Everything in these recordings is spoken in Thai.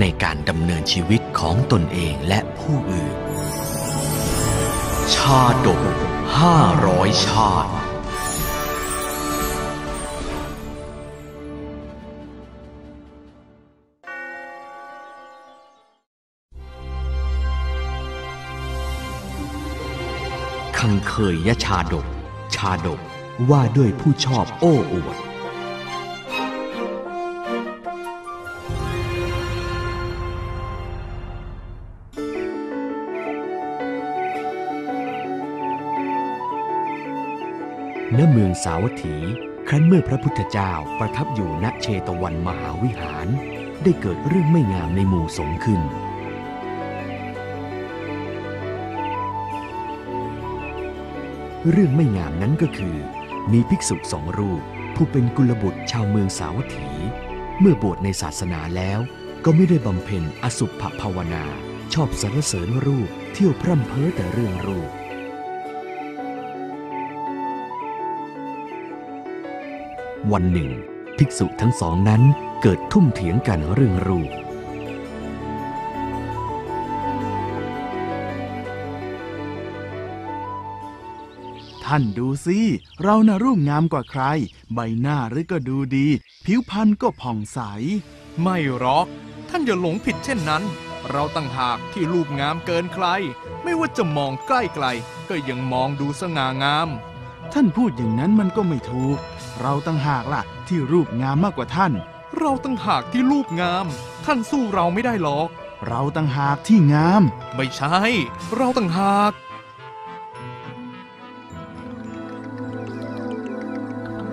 ในการดำเนินชีวิตของตนเองและผู้อื่น ชาดกห้าร้อยชาติคังเคยยชาดก ชาดกว่าด้วยผู้ชอบโอ้อวด ณเมืองสาวัตถี ครั้นเมื่อพระพุทธเจ้าประทับอยู่ณเชตวันมหาวิหาร ได้เกิดเรื่องไม่งามในหมู่สงฆ์ขึ้น เรื่องไม่งามนั้นก็คือ มีภิกษุสองรูป ผู้เป็นกุลบุตรชาวเมืองสาวัตถี เมื่อบวชในศาสนาแล้ว ก็ไม่ได้บำเพ็ญอสุภภาวนา ชอบสรรเสริญรูป เที่ยวพร่ำเพ้อแต่เรื่องรูป วันหนึ่ง ภิกษุทั้งสองนั้นเกิดทุ่มเถียงกันเรื่องรูป ท่านดูสิ เราน่ะรูปงามกว่าใคร ใบหน้าหรือก็ดูดี ผิวพรรณก็ผ่องใส ไม่หรอก ท่านอย่าหลงผิดเช่นนั้น เราตั้งหากที่รูปงามเกินใคร ไม่ว่าจะมองใกล้ไกล ก็ยังมองดูสง่างาม ท่านพูดอย่างนั้นมันก็ไม่ถูก เราตั้งหากล่ะ ที่รูปงามมากกว่าท่าน เราตั้งหากที่รูปงาม ท่านสู้เราไม่ได้หรอก เราตั้งหากที่งาม ไม่ใช่ เราตั้งหาก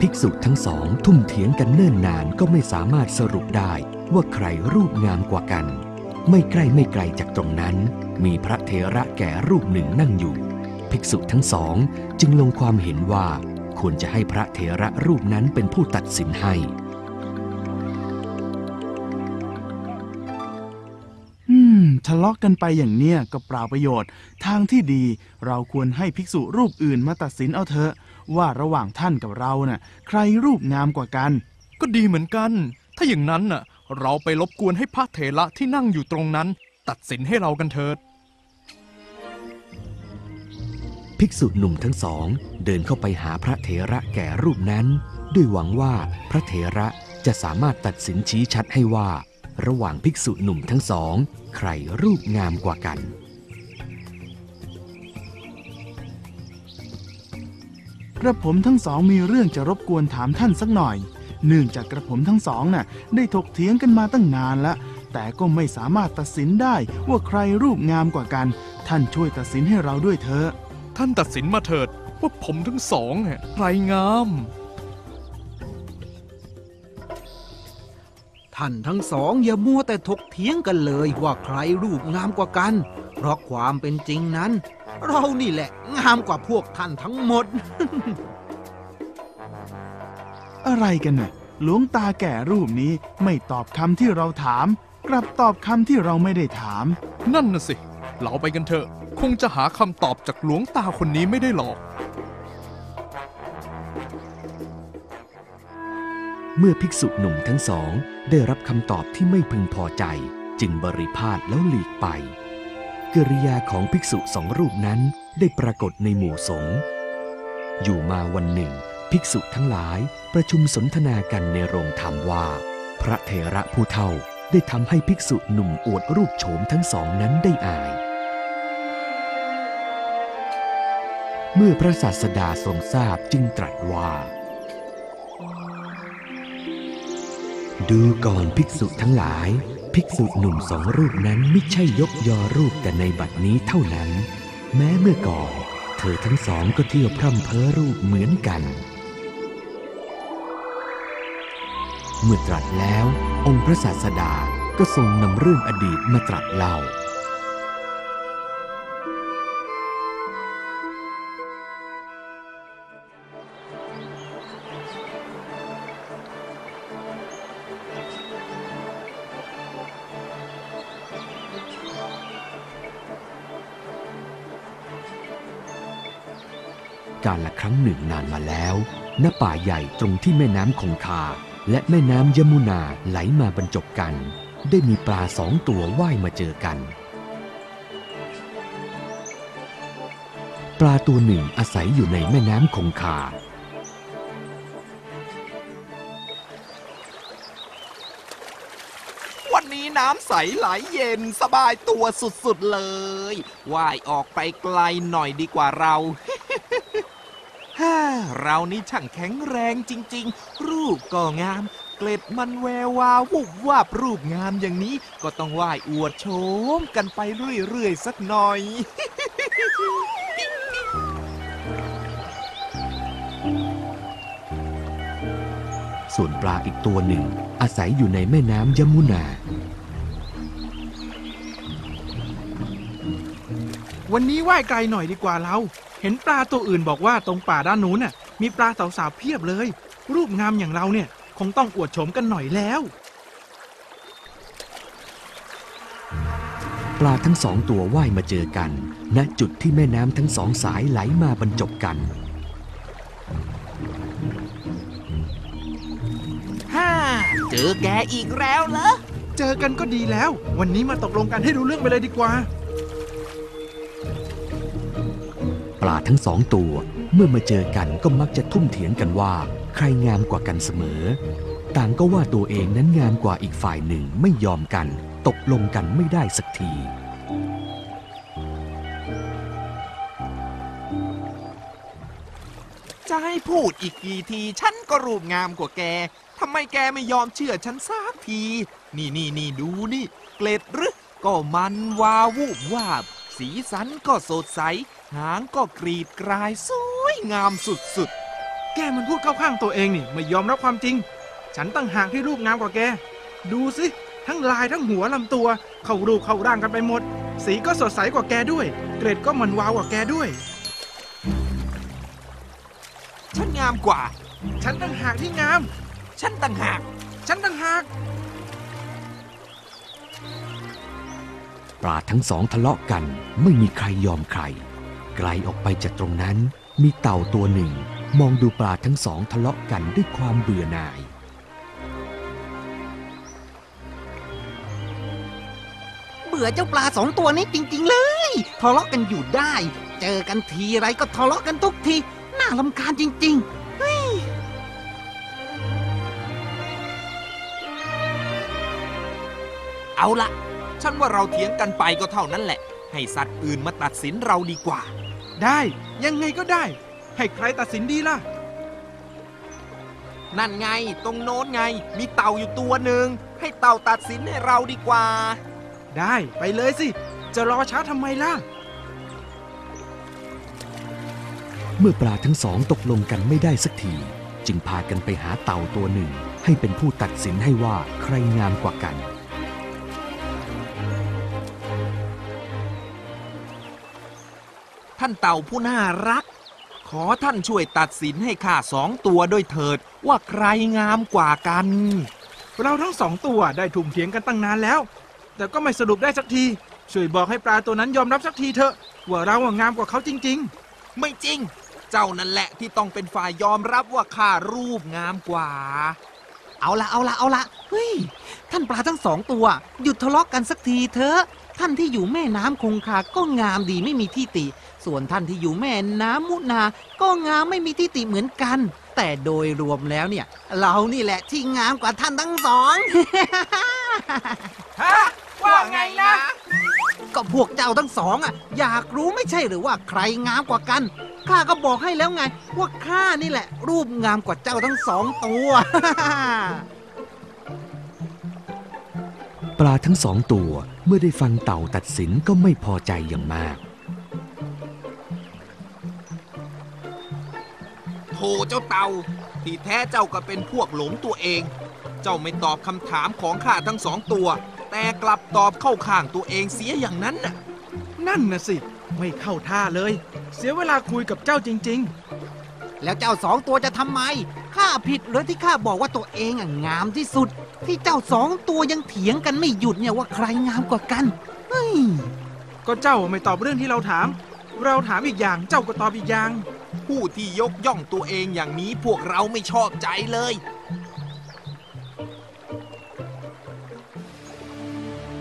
ภิกษุทั้งสองทุ่มเถียงกันเนิ่นนานก็ไม่สามารถสรุปได้ว่าใครรูปงามกว่ากัน ไม่ใกล้ไม่ไกลจากตรงนั้น มีพระเทระแก่รูปหนึ่งนั่งอยู่ ภิกษุทั้งสองจึงลงความเห็นว่าควรจะให้พระเทระรูปนั้นเป็นผู้ตัดสินให้ อืม ทะเลาะกันไปอย่างเนี้ยก็เปล่าประโยชน์ ทางที่ดีเราควรให้ภิกษุรูปอื่นมาตัดสินเอาเถอะ ว่าระหว่างท่านกับเราน่ะ ใครรูปงามกว่ากัน ก็ดีเหมือนกัน ถ้าอย่างนั้นน่ะ เราไปรบกวนให้พระเถระที่นั่งอยู่ตรงนั้น ตัดสินให้เรากันเถิด ภิกษุหนุ่มทั้งสองเดินเข้าไปหาพระเถระแก่รูปนั้น ด้วยหวังว่าพระเถระจะสามารถตัดสินชี้ชัดให้ว่า ระหว่างภิกษุหนุ่มทั้งสอง ใครรูปงามกว่ากัน กระผมทั้งสองมีเรื่องจะรบกวนถามท่านสักหน่อย เนื่องจากกระผมทั้งสองน่ะได้ถกเถียงกันมาตั้งนานล้วแต่ก็ไม่สามารถตัดสินได้ว่าใครรูปงามกว่ากัน ท่านช่วยตัดสินให้เราด้วยเถอะ ท่านตัดสินมาเถิดว่าผมทั้งสองเนี่ยใครงาม ท่านทั้งสองอย่ามัวแต่ถกเถียงกันเลยว่าใครรูปงามกว่ากัน เพราะความเป็นจริงนั้น เรานี่แหละงามกว่าพวกท่านทั้งหมด อะไรกันน่ะหลวงตาแก่รูปนี้ไม่ตอบคำที่เราถาม กลับตอบคำที่เราไม่ได้ถาม นั่นน่ะสิ เราไปกันเถอะ คงจะหาคำตอบจากหลวงตาคนนี้ไม่ได้หรอก เมื่อภิกษุหนุ่มทั้งสอง ได้รับคำตอบที่ไม่พึงพอใจ จึงบริพาทแล้วหลีกไป กิริยาของภิกษุสองรูปนั้นได้ปรากฏในหมู่สงฆ์อยู่มาวันหนึ่ง ภิกษุทั้งหลายประชุมสนทนากันในโรงธรรมว่า พระเถระผู้เฒ่าได้ทำให้ภิกษุหนุ่มอวดรูปโฉมทั้งสองนั้นได้อาย เมื่อพระศาสดาทรงทราบจึงตรัสว่า ดูก่อนภิกษุทั้งหลาย ภิกษุหนุ่มสองรูปนั้นไม่ใช่ยกยอรูปแต่ในบัดนี้เท่านั้น แม้เมื่อก่อน เธอทั้งสองก็เที่ยวพร่ำเพ้อรูปเหมือนกัน เมื่อตรัสแล้วองค์พระศาสดาก็ทรงนำเรื่องอดีตมาตรัสเล่า การละครั้งหนึ่งนานมาแล้ว ณ ป่าใหญ่ตรงที่แม่น้ำคงคา และแม่น้ำยมุนาไหลมาบรรจบกัน ได้มีปลาสองตัวว่ายมาเจอกัน ปลาตัวหนึ่งอาศัยอยู่ในแม่น้ำคงคา วันนี้น้ำใสไหลเย็นสบายตัวสุดๆเลย ว่ายออกไปไกลหน่อยดีกว่าเรา ฮ่าเรานี่ช่างแข็งแรงจริง ๆ รูปก็งาม เกล็ดมันแวววาววุบวาบรูปงามอย่างนี้ ก็ต้องว่ายอวดโฉมกันไปเรื่อย ๆ สักหน่อยส่วนปลาอีกตัวหนึ่ง อาศัยอยู่ในแม่น้ำยมุนา วันนี้ว่ายไกลหน่อยดีกว่าเราเห็นปลาตัวอื่นบอกว่าตรงป่าด้านนู้นน่ะ มีปลาสาวๆเพียบเลย รูปงามอย่างเราเนี่ย คงต้องอวดโฉมกันหน่อยแล้ว ปลาทั้งสองตัวว่ายมาเจอกัน ณจุดที่แม่น้ำทั้งสองสายไหลมาบรรจบกันฮ่าเจอแกอีกแล้วเหรอ เจอกันก็ดีแล้ว วันนี้มาตกลงกันให้รู้เรื่องไปเลยดีกว่าาทั้งสองตัว เมื่อมาเจอกันก็มักจะทุ่มเถียงกันว่า ใครงามกว่ากันเสมอ ต่างก็ว่าตัวเองนั้นงามกว่าอีกฝ่ายหนึ่งไม่ยอมกัน ตกลงกันไม่ได้สักทีจะให้พูดอีกกี่ที ฉันก็รูปงามกว่าแก ทำไมแกไม่ยอมเชื่อฉันสักที นี่นี่นี่ดูนี่ เกล็ดหรือ ก็มันวาววูบวาบ สีสันก็สดใส หางก็กรีดกรายสวยงามสุดๆ แกมันพูดเข้าข้างตัวเองนี่ไม่ยอมรับความจริง ฉันตั้งหากที่รูปงามกว่าแก ดูสิ ทั้งลายทั้งหัวลำตัว เข้ารูปเข้าร่างกันไปหมด สีก็สดใสกว่าแกด้วย เกรดก็มันวาวกว่าแกด้วย ฉันงามกว่า ฉันตั้งหากที่งาม ฉันต่างหาก ฉันตั้งหาก ปลาทั้งสองทะเลาะกันไม่มีใครยอมใคร ไกลออกไปจากตรงนั้น มีเต่าตัวหนึ่ง มองดูปลาทั้งสองทะเลาะกันด้วยความเบื่อหน่าย เบื่อเจ้าปลาสองตัวนี้จริง ๆ เลย ทะเลาะกันอยู่ได้ เจอกันทีไรก็ทะเลาะกันทุกที น่ารำคาญจริง ๆเอาละ ฉันว่าเราเถียงกันไปก็เท่านั้นแหละ ให้สัตว์อื่นมาตัดสินเราดีกว่า ได้ยังไงก็ได้ ให้ใครตัดสินดีล่ะ นั่นไง ตรงโน้นไง มีเต่าอยู่ตัวหนึ่ง ให้เต่าตัดสินให้เราดีกว่า ได้ไปเลยสิ จะรอช้าทำไมล่ะ เมื่อปลาทั้งสองตกลงกันไม่ได้สักที จึงพากันไปหาเต่าตัวหนึ่ง ให้เป็นผู้ตัดสินให้ว่าใครงามกว่ากันานเต่าผู้น่ารัก ขอท่านช่วยตัดสินให้ข้าสองตัวด้วยเถิดว่าใครงามกว่ากัน เราทั้งสองตัวได้ทุ่มเถียงกันตั้งนานแล้ว แต่ก็ไม่สรุปได้สักที ช่วยบอกให้ปลาตัวนั้นยอมรับสักทีเถอะ ว่าเราอะงามกว่าเขาจริงไม่จริง เจ้านั่นแหละที่ต้องเป็นฝ่ายยอมรับว่าข้ารูปงามกว่า เอาละเอาละเอาละเฮ้ย ท่านปลาทั้งสองตัว หยุดทะเลาะกันสักทีเถอะ ท่านที่อยู่แม่น้ำคงคาก็งามดีไม่มีที่ติ ส่วนท่านที่อยู่แม่น้ำมุนา ก็งามไม่มีที่ติเหมือนกัน แต่โดยรวมแล้วเนี่ย เรานี่แหละที่งามกว่าท่านทั้งสองฮะว่าไงนะ ก็พวกเจ้าทั้งสองอะ อยากรู้ไม่ใช่หรือว่าใครงามกว่ากันข้าก็บอกให้แล้วไง ว่าข้านี่แหละ รูปงามกว่าเจ้าทั้งสองตัว ปลาทั้งสองตัวเมื่อได้ฟังเต่าตัดสินก็ไม่พอใจอย่างมาก โธ่เจ้าเต่า ที่แท้เจ้าก็เป็นพวกหลงตัวเอง เจ้าไม่ตอบคำถามของข้าทั้งสองตัวแต่แต่กลับตอบเข้าข้างตัวเองเสียอย่างนั้นน่ะ นั่นน่ะสิ ไม่เข้าท่าเลย เสียเวลาคุยกับเจ้าจริงแล้วเจ้าสองตัวจะทำไม ข้าผิดหรือที่ข้าบอกว่าตัวเองอะงามที่สุด ที่เจ้าสองตัวยังเถียงกันไม่หยุดเนี่ยว่าใครงามกว่ากันเฮ้ยๆก็เจ้าไม่ตอบเรื่องที่เราถาม เราถามอีกอย่างเจ้าก็ตอบอีกอย่าง ผู้ที่ยกย่องตัวเองอย่างนี้พวกเราไม่ชอบใจเลย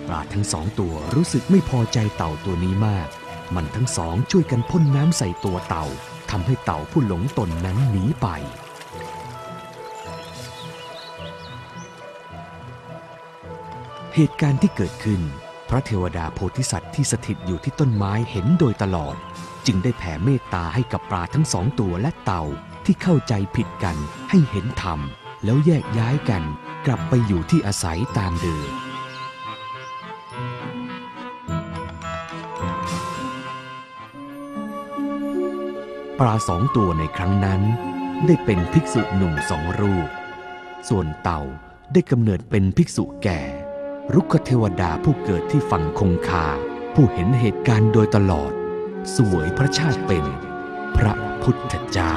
ปลาทั้งสองตัวรู้สึกไม่พอใจเต่าตัวนี้มาก มันทั้งสองช่วยกันพ่นน้ำใส่ตัวเต่าทำให้เต่าผู้หลงตนนั้นหนีไปเหตุการณ์ที่เกิดขึ้น พระเทวดาโพธิสัตว์ที่สถิตอยู่ที่ต้นไม้เห็นโดยตลอด จึงได้แผ่เมตตาให้กับปลาทั้งสองตัวและเต่าที่เข้าใจผิดกันให้เห็นธรรม แล้วแยกย้ายกันกลับไปอยู่ที่อาศัยตามเดิมปลาสองตัวในครั้งนั้น ได้เป็นภิกษุหนุ่มสองรูป ส่วนเต่าได้กำเนิดเป็นภิกษุแก่ รุกขเทวดาผู้เกิดที่ฝั่งคงคา ผู้เห็นเหตุการณ์โดยตลอด สวยพระชาติเป็นพระพุทธเจ้า